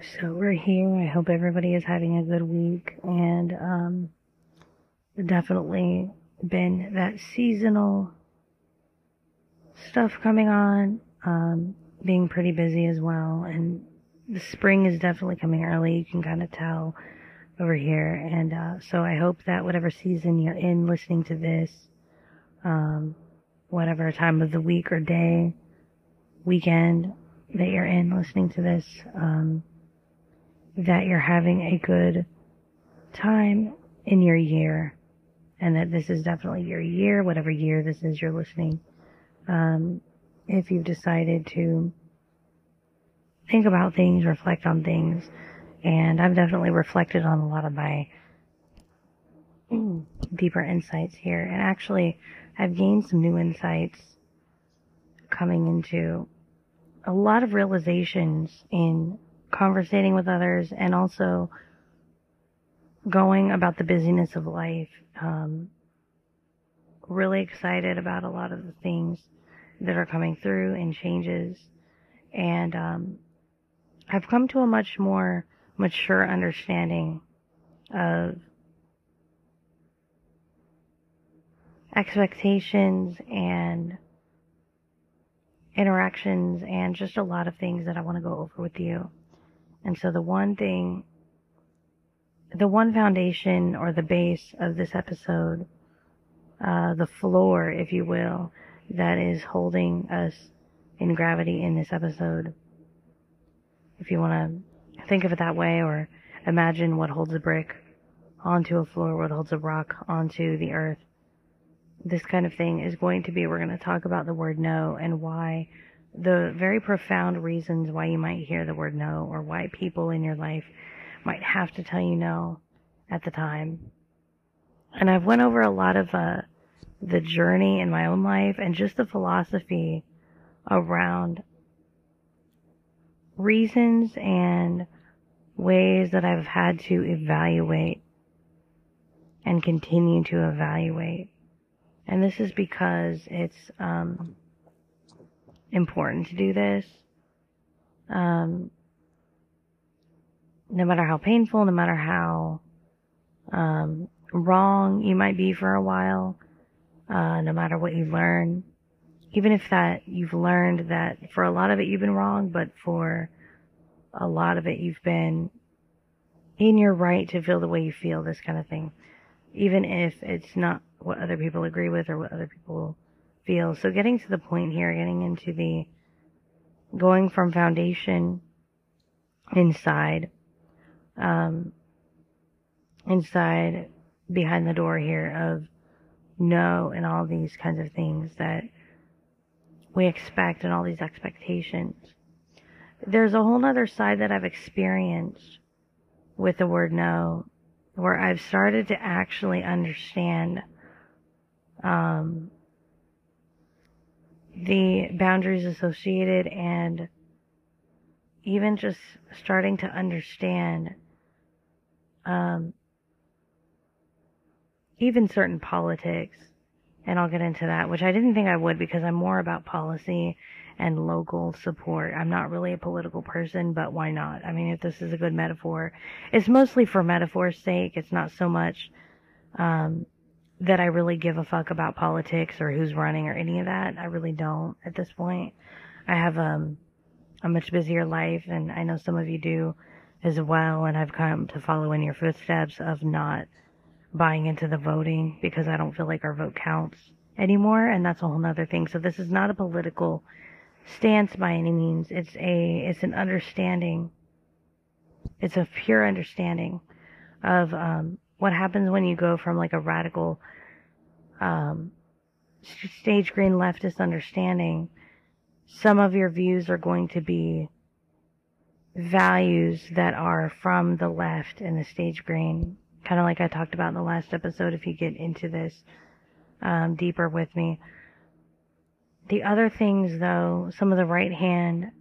So we're here. I hope everybody is having a good week and um definitely been that seasonal stuff coming on. Um being pretty busy as well and the spring is definitely coming early. You can kind of tell over here and uh so I hope that whatever season you're in listening to this um whatever time of the week or day weekend that you're in listening to this um that you're having a good time in your year and that this is definitely your year, whatever year this is you're listening. Um, if you've decided to think about things, reflect on things, and I've definitely reflected on a lot of my deeper insights here, and actually I've gained some new insights coming into a lot of realizations in conversating with others and also going about the busyness of life. Um, really excited about a lot of the things that are coming through and changes. And um, I've come to a much more mature understanding of expectations and interactions and just a lot of things that I want to go over with you. And so the one thing, the one foundation or the base of this episode, uh, the floor, if you will, that is holding us in gravity in this episode. If you want to think of it that way or imagine what holds a brick onto a floor, what holds a rock onto the earth. This kind of thing is going to be, we're going to talk about the word no and why the very profound reasons why you might hear the word no or why people in your life might have to tell you no at the time. And I've went over a lot of uh, the journey in my own life and just the philosophy around reasons and ways that I've had to evaluate and continue to evaluate. And this is because it's um, important to do this. Um, no matter how painful, no matter how um, wrong you might be for a while, uh, no matter what you learn, even if that you've learned that for a lot of it you've been wrong, but for a lot of it you've been in your right to feel the way you feel, this kind of thing. Even if it's not what other people agree with or what other people feel. So getting to the point here, getting into the going from foundation inside, um, inside behind the door here of no and all these kinds of things that we expect and all these expectations. There's a whole other side that I've experienced with the word no, where I've started to actually understand um, the boundaries associated and even just starting to understand um, even certain politics and I'll get into that which I didn't think I would because I'm more about policy and local support. I'm not really a political person, but why not? I mean, if this is a good metaphor, it's mostly for metaphor's sake. It's not so much um, that I really give a fuck about politics or who's running or any of that. I really don't at this point. I have um, a much busier life, and I know some of you do as well. And I've come to follow in your footsteps of not buying into the voting because I don't feel like our vote counts anymore, and that's a whole other thing. So this is not a political stance by any means. It's a it's an understanding. It's a pure understanding of um, what happens when you go from like a radical um, stage green leftist understanding some of your views are going to be values that are from the left and the stage green. Kind of like i talked about in the last episode if you get into this um, deeper with me. The other things though some of the right hand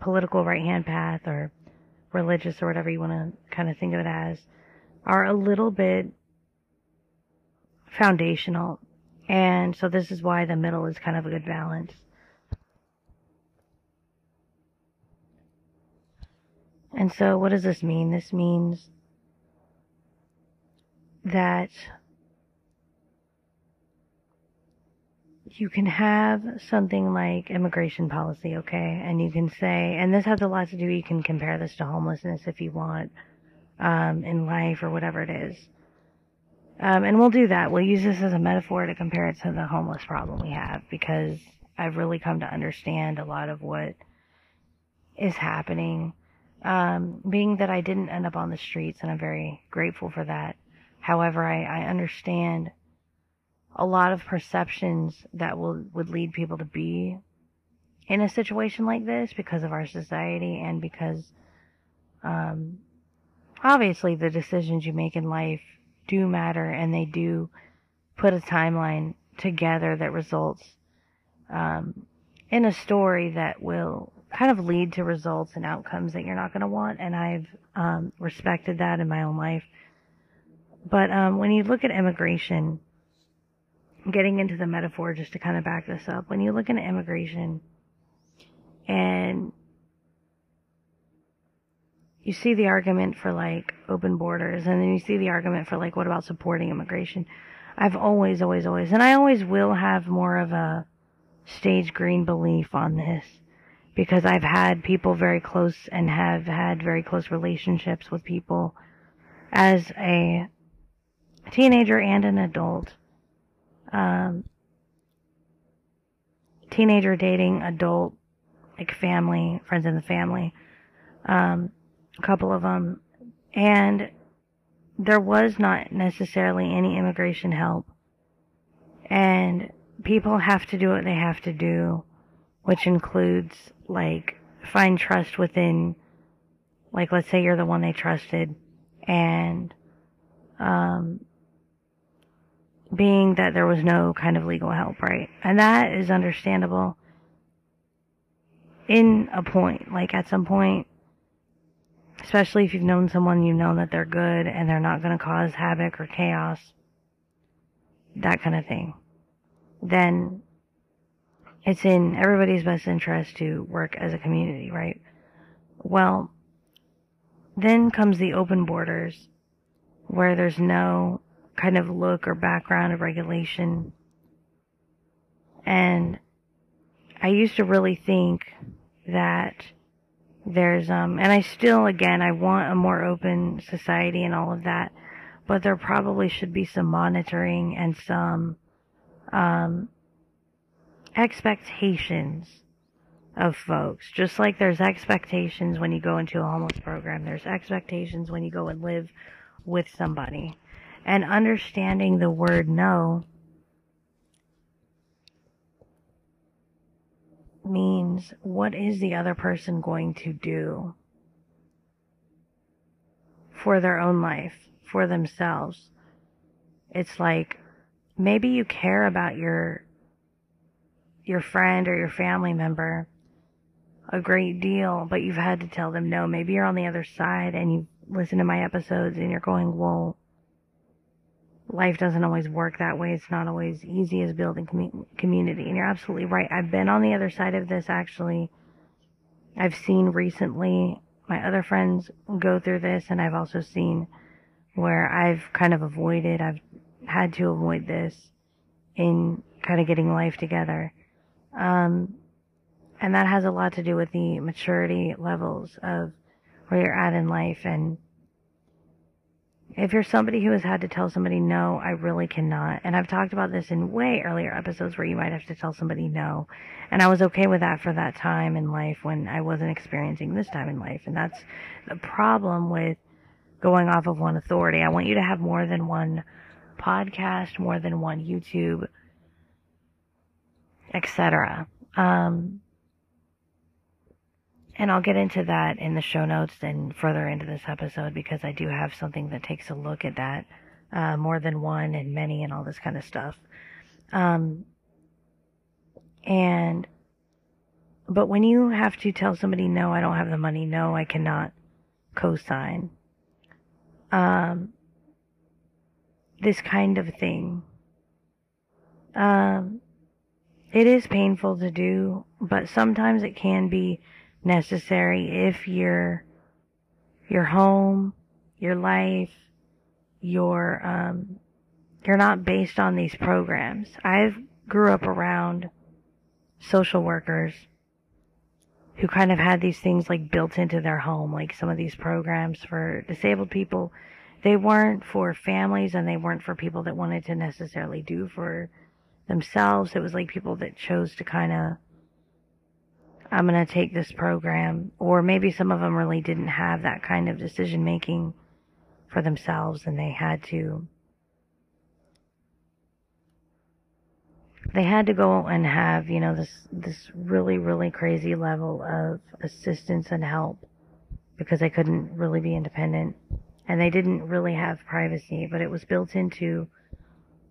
political right hand path or religious or whatever you want to kind of think of it as are a little bit foundational. And so this is why the middle is kind of a good balance. And so, what does this mean? This means that you can have something like immigration policy, okay? And you can say, and this has a lot to do, you can compare this to homelessness if you want, um, in life or whatever it is. Um, and we'll do that. We'll use this as a metaphor to compare it to the homeless problem we have because I've really come to understand a lot of what is happening. Um, being that I didn't end up on the streets and I'm very grateful for that. However, I, I understand a lot of perceptions that will would lead people to be in a situation like this because of our society and because um, obviously the decisions you make in life do matter and they do put a timeline together that results um, in a story that will kind of lead to results and outcomes that you're not going to want and I've um, respected that in my own life but um, when you look at immigration getting into the metaphor just to kind of back this up. When you look at immigration and you see the argument for like open borders and then you see the argument for like what about supporting immigration. I've always, always, always, and I always will have more of a stage green belief on this because I've had people very close and have had very close relationships with people as a teenager and an adult um, teenager dating, adult, like family, friends in the family, um, a couple of them, and there was not necessarily any immigration help. And people have to do what they have to do, which includes like find trust within, like let's say you're the one they trusted, and um, being that there was no kind of legal help, right? And that is understandable in a point. Like at some point, especially if you've known someone, you know that they're good and they're not going to cause havoc or chaos, that kind of thing. Then it's in everybody's best interest to work as a community, right? Well, then comes the open borders where there's no kind of look or background of regulation. And I used to really think that there's um and I still again I want a more open society and all of that, but there probably should be some monitoring and some um expectations of folks. Just like there's expectations when you go into a homeless program, there's expectations when you go and live with somebody and understanding the word no means what is the other person going to do for their own life, for themselves. It's like maybe you care about your your friend or your family member a great deal, but you've had to tell them no. Maybe you're on the other side and you listen to my episodes and you're going, well, life doesn't always work that way. It's not always easy as building com- community. And you're absolutely right. I've been on the other side of this actually. I've seen recently my other friends go through this and I've also seen where I've kind of avoided, I've had to avoid this in kind of getting life together. Um, and that has a lot to do with the maturity levels of where you're at in life and if you're somebody who has had to tell somebody no, I really cannot. And I've talked about this in way earlier episodes where you might have to tell somebody no. And I was okay with that for that time in life when I wasn't experiencing this time in life. And that's the problem with going off of one authority. I want you to have more than one podcast, more than one YouTube, etc. Um, and I'll get into that in the show notes and further into this episode because I do have something that takes a look at that, uh, more than one and many and all this kind of stuff. Um, and, but when you have to tell somebody, no, I don't have the money, no, I cannot co-sign, um, this kind of thing, um, it is painful to do, but sometimes it can be necessary if you're your home, your life, your um you're not based on these programs. I've grew up around social workers who kind of had these things like built into their home, like some of these programs for disabled people. They weren't for families and they weren't for people that wanted to necessarily do for themselves. It was like people that chose to kind of, I'm going to take this program, or maybe some of them really didn't have that kind of decision making for themselves and they had to they had to go and have, you know, this this really really crazy level of assistance and help because they couldn't really be independent. And they didn't really have privacy, but it was built into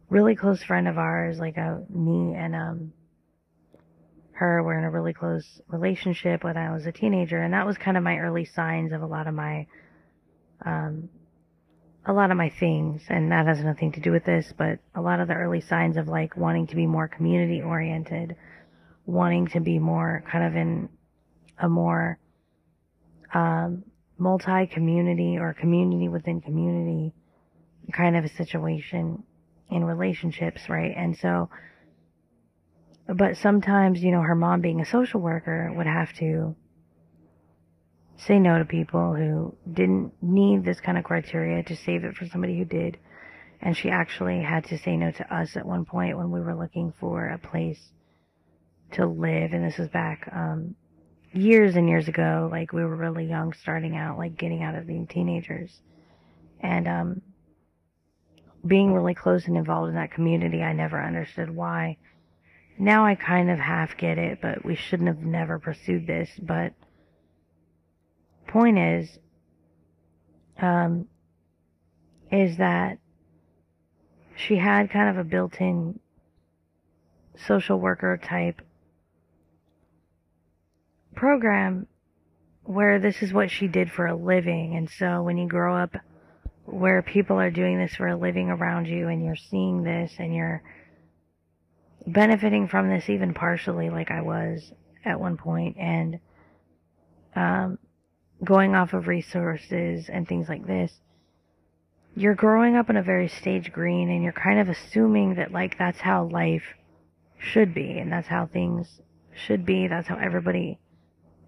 really close friend of ours, like a me and um her were in a really close relationship when I was a teenager, and that was kind of my early signs of a lot of my um a lot of my things, and that has nothing to do with this, but a lot of the early signs of like wanting to be more community oriented, wanting to be more kind of in a more um, multi community or community within community kind of a situation in relationships, right? And so, but sometimes, you know, her mom being a social worker would have to say no to people who didn't need this kind of criteria to save it for somebody who did. And she actually had to say no to us at one point when we were looking for a place to live. And this was back, um, years and years ago. Like we were really young, starting out, like getting out of being teenagers. And, um, being really close and involved in that community, I never understood why. Now I kind of half get it, but we shouldn't have never pursued this. But point is, um, is that she had kind of a built-in social worker type program where this is what she did for a living. And so when you grow up where people are doing this for a living around you and you're seeing this and you're benefiting from this even partially like I was at one point and um going off of resources and things like this, you're growing up in a very stage green and you're kind of assuming that like that's how life should be and that's how things should be. That's how everybody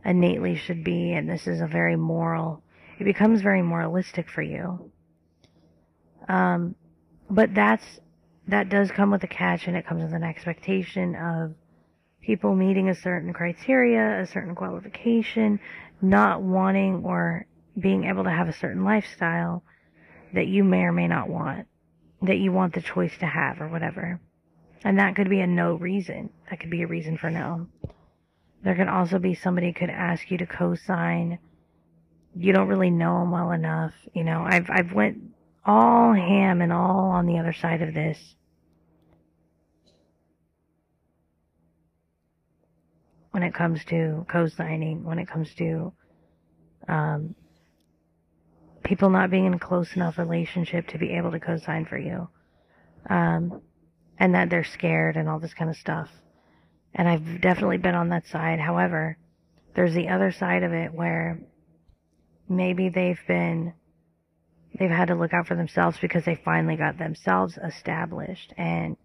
innately should be. And this is a very moral, it becomes very moralistic for you. Um, but that's, that does come with a catch and it comes with an expectation of people meeting a certain criteria, a certain qualification, not wanting or being able to have a certain lifestyle that you may or may not want, that you want the choice to have or whatever. And that could be a no reason. That could be a reason for no. There could also be somebody could ask you to co-sign. You don't really know them well enough. You know, I've, I've went all ham and all on the other side of this. When it comes to co-signing, when it comes to um, people not being in a close enough relationship to be able to co-sign for you, um, and that they're scared and all this kind of stuff. And I've definitely been on that side. However, there's the other side of it where maybe they've been they've had to look out for themselves because they finally got themselves established and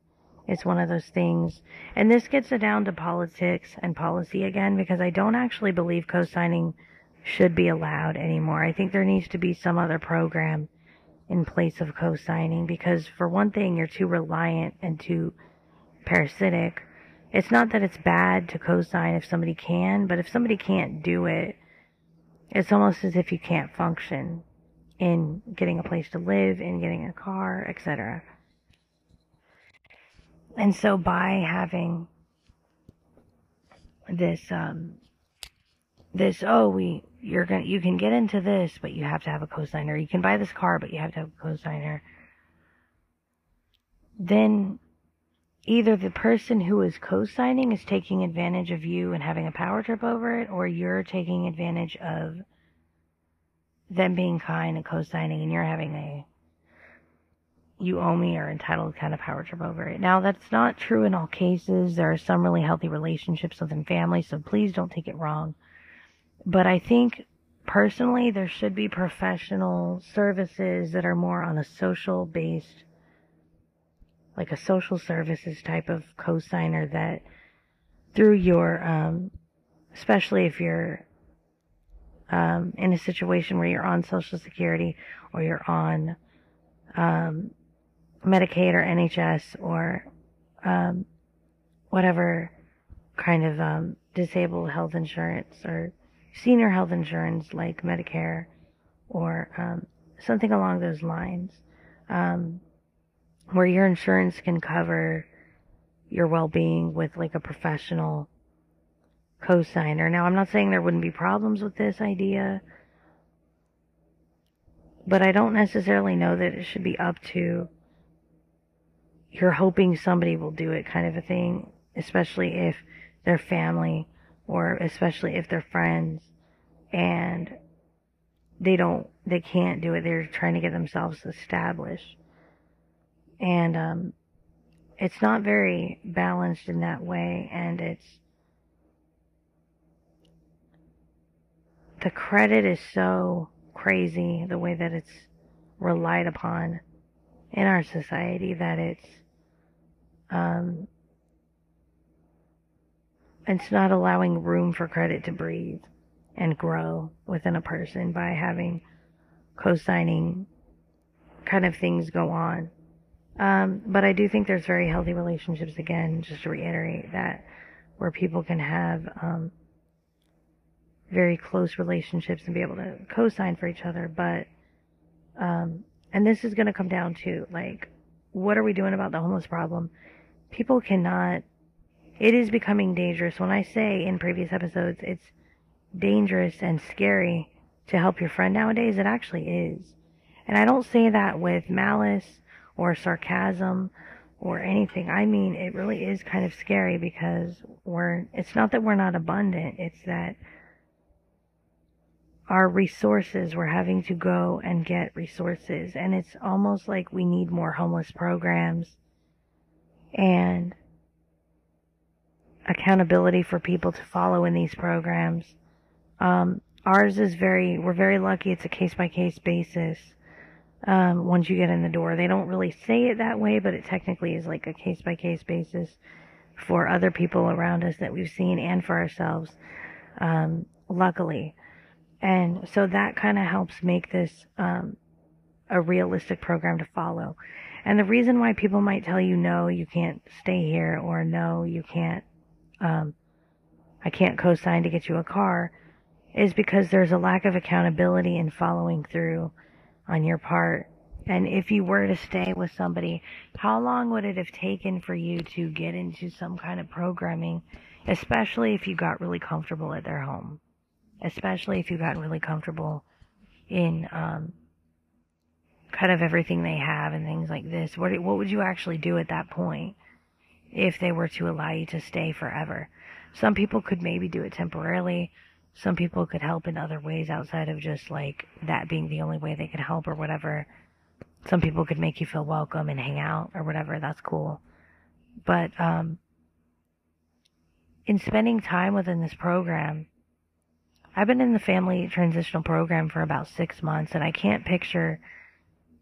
it's one of those things. And this gets it down to politics and policy again because I don't actually believe co-signing should be allowed anymore. I think there needs to be some other program in place of co-signing because for one thing, you're too reliant and too parasitic. It's not that it's bad to co-sign if somebody can, but if somebody can't do it, it's almost as if you can't function in getting a place to live, in getting a car, etc. And so by having this, um, this, oh, we, you're gonna, you can get into this, but you have to have a cosigner. You can buy this car, but you have to have a cosigner. Then either the person who is co-signing is taking advantage of you and having a power trip over it, or you're taking advantage of them being kind and co-signing and you're having a you owe me or entitled kind of power trip over it. Now, that's not true in all cases. There are some really healthy relationships within families, so please don't take it wrong. But I think personally, there should be professional services that are more on a social based, like a social services type of cosigner that through your, um, especially if you're um, in a situation where you're on Social Security or you're on um, Medicaid or NHS or um, whatever kind of um, disabled health insurance or senior health insurance like Medicare or um, something along those lines, um, where your insurance can cover your well-being with like a professional co-signer. Now, I'm not saying there wouldn't be problems with this idea, but I don't necessarily know that it should be up to you're hoping somebody will do it kind of a thing, especially if they're family or especially if they're friends and they don't they can't do it. They're trying to get themselves established. And um it's not very balanced in that way and it's the credit is so crazy the way that it's relied upon in our society that it's um it's not allowing room for credit to breathe and grow within a person by having co-signing kind of things go on. Um, but I do think there's very healthy relationships again, just to reiterate that, where people can have um, very close relationships and be able to co-sign for each other. But um, and this is going to come down to like, what are we doing about the homeless problem? People cannot it is becoming dangerous. When I say in previous episodes, it's dangerous and scary to help your friend nowadays, it actually is. And I don't say that with malice or sarcasm or anything. I mean, it really is kind of scary because we're, it's not that we're not abundant, it's that our resources, we're having to go and get resources. And it's almost like we need more homeless programs. And accountability for people to follow in these programs. Um, ours is very, we're very lucky. It's a case by case basis. Um, once you get in the door, they don't really say it that way, but it technically is like a case by case basis for other people around us that we've seen and for ourselves. Um, luckily. And so that kind of helps make this, um, a realistic program to follow. And the reason why people might tell you no, you can't stay here or no, you can't um, I can't co-sign to get you a car is because there's a lack of accountability and following through on your part. And if you were to stay with somebody, how long would it have taken for you to get into some kind of programming, especially if you got really comfortable at their home? Especially if you got really comfortable in um, kind of everything they have and things like this. What what would you actually do at that point? if they were to allow you to stay forever. Some people could maybe do it temporarily. Some people could help in other ways outside of just like that being the only way they could help or whatever. Some people could make you feel welcome and hang out or whatever. That's cool. But, um, in spending time within this program, I've been in the family transitional program for about six months and I can't picture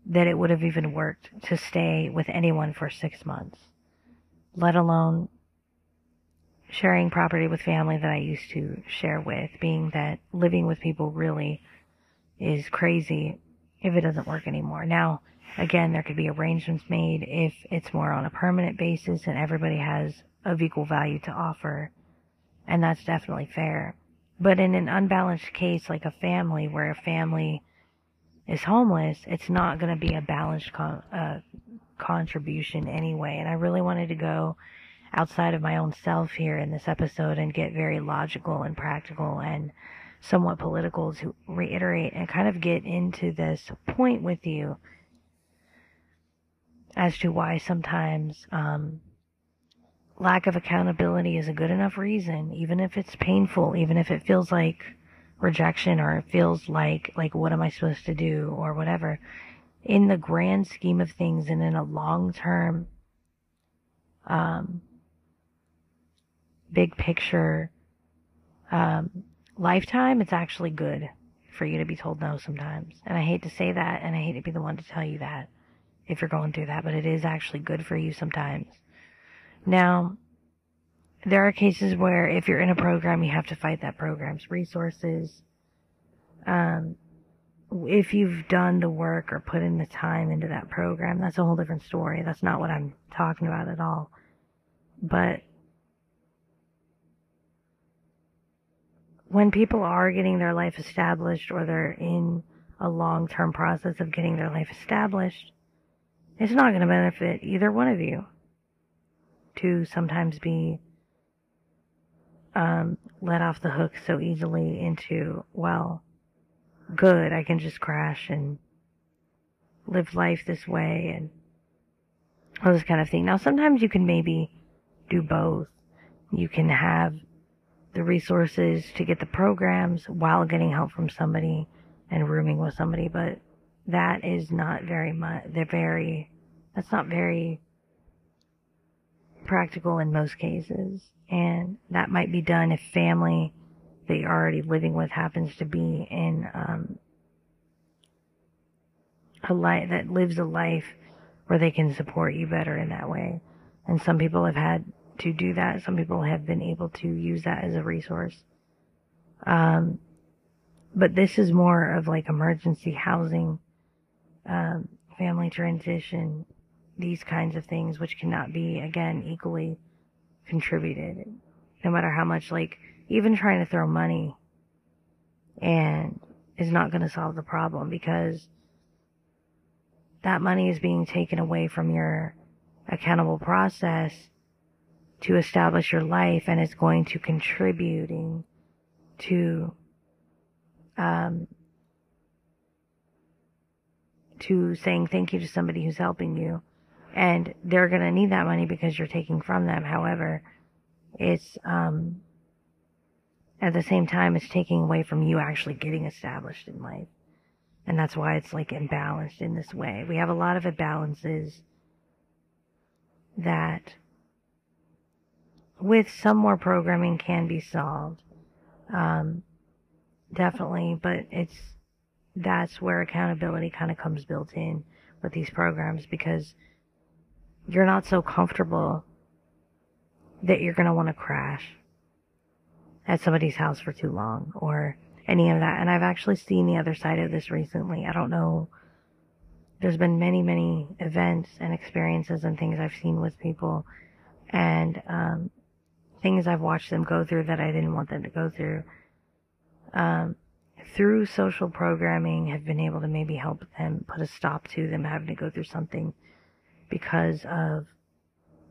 that it would have even worked to stay with anyone for six months let alone sharing property with family that I used to share with, being that living with people really is crazy if it doesn't work anymore. Now, again, there could be arrangements made if it's more on a permanent basis and everybody has of equal value to offer. And that's definitely fair. But in an unbalanced case like a family where a family is homeless, it's not going to be a balanced con- uh, contribution anyway. And I really wanted to go outside of my own self here in this episode and get very logical and practical and somewhat political to reiterate and kind of get into this point with you as to why sometimes um, lack of accountability is a good enough reason, even if it's painful, even if it feels like rejection or it feels like like what am I supposed to do or whatever in the grand scheme of things and in a long term, um, big picture, um, lifetime, it's actually good. for you to be told no sometimes. And I hate to say that, and I hate to be the one to tell you that if you're going through that, but it is actually good for you sometimes. Now, there are cases where if you're in a program, you have to fight that program's resources. Um, if you've done the work or put in the time into that program, that's a whole different story. That's not what I'm talking about at all. But when people are getting their life established or they're in a long term process of getting their life established, it's not going to benefit either one of you to sometimes be um, let off the hook so easily into, well, good, I can just crash and live life this way and all this kind of thing. Now, sometimes you can maybe do both. You can have the resources to get the programs while getting help from somebody and rooming with somebody, but that is not very much, they're very, that's not very practical in most cases. And that might be done if family that you're already living with happens to be in um, a life that lives a life where they can support you better in that way. And some people have had to do that. Some people have been able to use that as a resource. Um, but this is more of like emergency housing, um, family transition, these kinds of things, which cannot be, again, equally contributed. No matter how much, like, even trying to throw money and is not going to solve the problem because that money is being taken away from your accountable process to establish your life and it's going to contributing to um, to saying thank you to somebody who's helping you and they're going to need that money because you're taking from them. However it's um, at the same time it's taking away from you actually getting established in life. And that's why it's like imbalanced in this way. We have a lot of imbalances that with some more programming can be solved. Um, definitely, but it's, that's where accountability kind of comes built in with these programs because you're not so comfortable that you're going to want to crash at somebody's house for too long or any of that. And I've actually seen the other side of this recently. I don't know. There's been many, many events and experiences and things I've seen with people. And, um, things I've watched them go through that I didn't want them to go through. Um, through social programming have been able to maybe help them put a stop to them having to go through something because of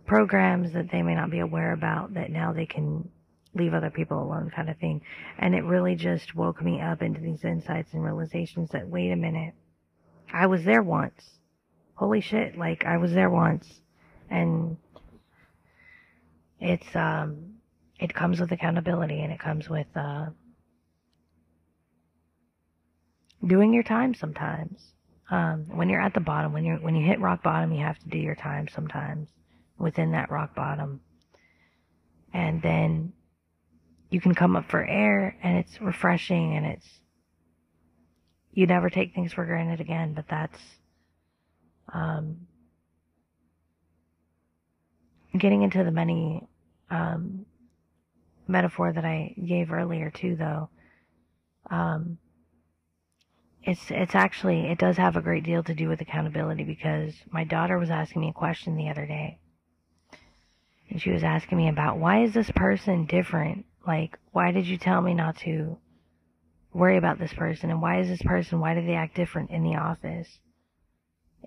programs that they may not be aware about that now they can leave other people alone kind of thing. And it really just woke me up into these insights and realizations that wait a minute. I was there once. Holy shit, like I was there once. And it's um it comes with accountability and it comes with uh doing your time sometimes um when you're at the bottom when you're when you hit rock bottom you have to do your time sometimes within that rock bottom. And then you can come up for air and it's refreshing and it's you never take things for granted again but that's um getting into the many um, metaphor that I gave earlier too, though, um, it's it's actually it does have a great deal to do with accountability because my daughter was asking me a question the other day, and she was asking me about why is this person different? Like, why did you tell me not to worry about this person, and why is this person? Why do they act different in the office?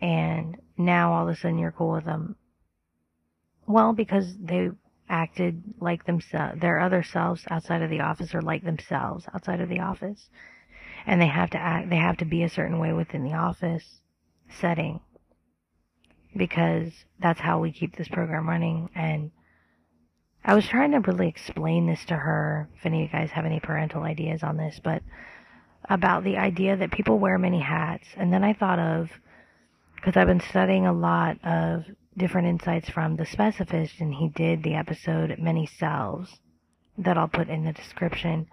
And now all of a sudden you're cool with them. Well, because they acted like themselves, their other selves outside of the office are like themselves outside of the office. And they have to act, they have to be a certain way within the office setting because that's how we keep this program running. And I was trying to really explain this to her, if any of you guys have any parental ideas on this, but about the idea that people wear many hats. And then I thought of, because I've been studying a lot of different insights from the specifist, and he did the episode Many Selves that I'll put in the description.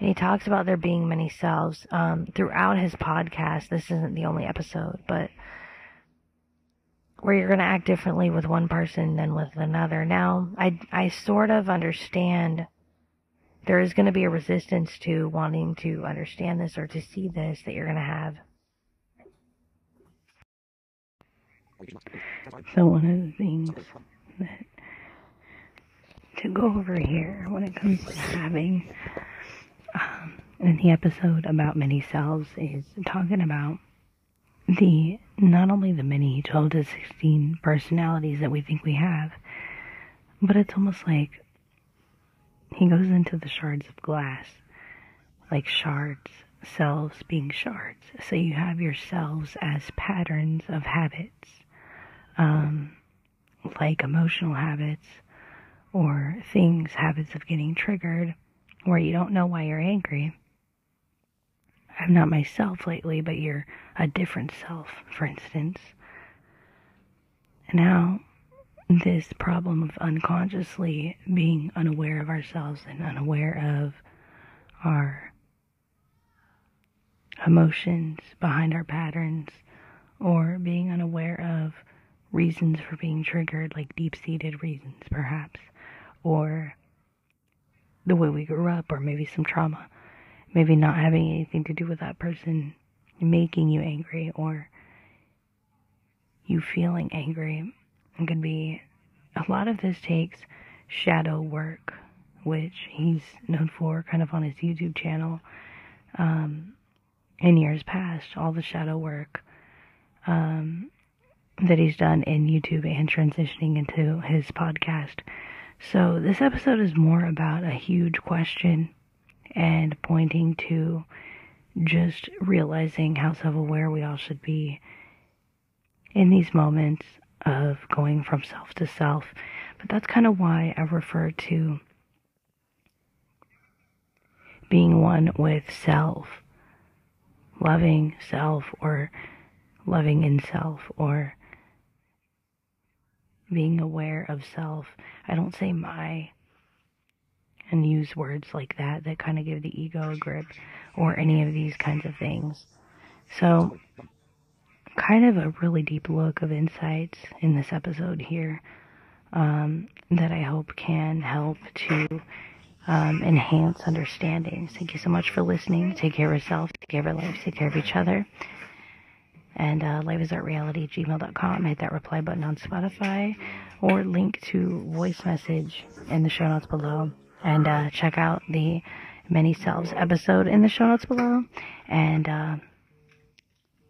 And he talks about there being many selves um, throughout his podcast. This isn't the only episode, but where you're going to act differently with one person than with another. Now, I, I sort of understand there is going to be a resistance to wanting to understand this or to see this that you're going to have. So one of the things that to go over here when it comes to having um, in the episode about many selves is talking about the not only the many 12 to 16 personalities that we think we have, but it's almost like he goes into the shards of glass, like shards, selves being shards. So you have yourselves as patterns of habits, um, like emotional habits or things, habits of getting triggered, where you don't know why you're angry. I'm not myself lately, but you're a different self, for instance. And now, this problem of unconsciously being unaware of ourselves and unaware of our emotions behind our patterns, or being unaware of reasons for being triggered, like deep seated reasons, perhaps, or the way we grew up, or maybe some trauma, maybe not having anything to do with that person making you angry, or you feeling angry it can be a lot of this takes shadow work, which he's known for kind of on his YouTube channel. Um, in years past, all the shadow work um, that he's done in YouTube and transitioning into his podcast. So this episode is more about a huge question and pointing to just realizing how self aware we all should be in these moments of going from self to self. But that's kind of why I refer to being one with self, loving self, or loving in self, or being aware of self. I don't say my and use words like that that kind of give the ego a grip or any of these kinds of things. So kind of a really deep look of insights in this episode here um, that I hope can help to um, enhance understanding. Thank you so much for listening. Take care of yourself, take care of your life, take care of each other. And uh, reality gmail.com. Hit that reply button on Spotify or link to voice message in the show notes below. And uh, check out the Many Selves episode in the show notes below. And uh,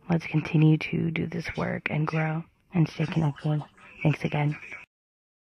let's continue to do this work and grow and stay connected. Thanks again.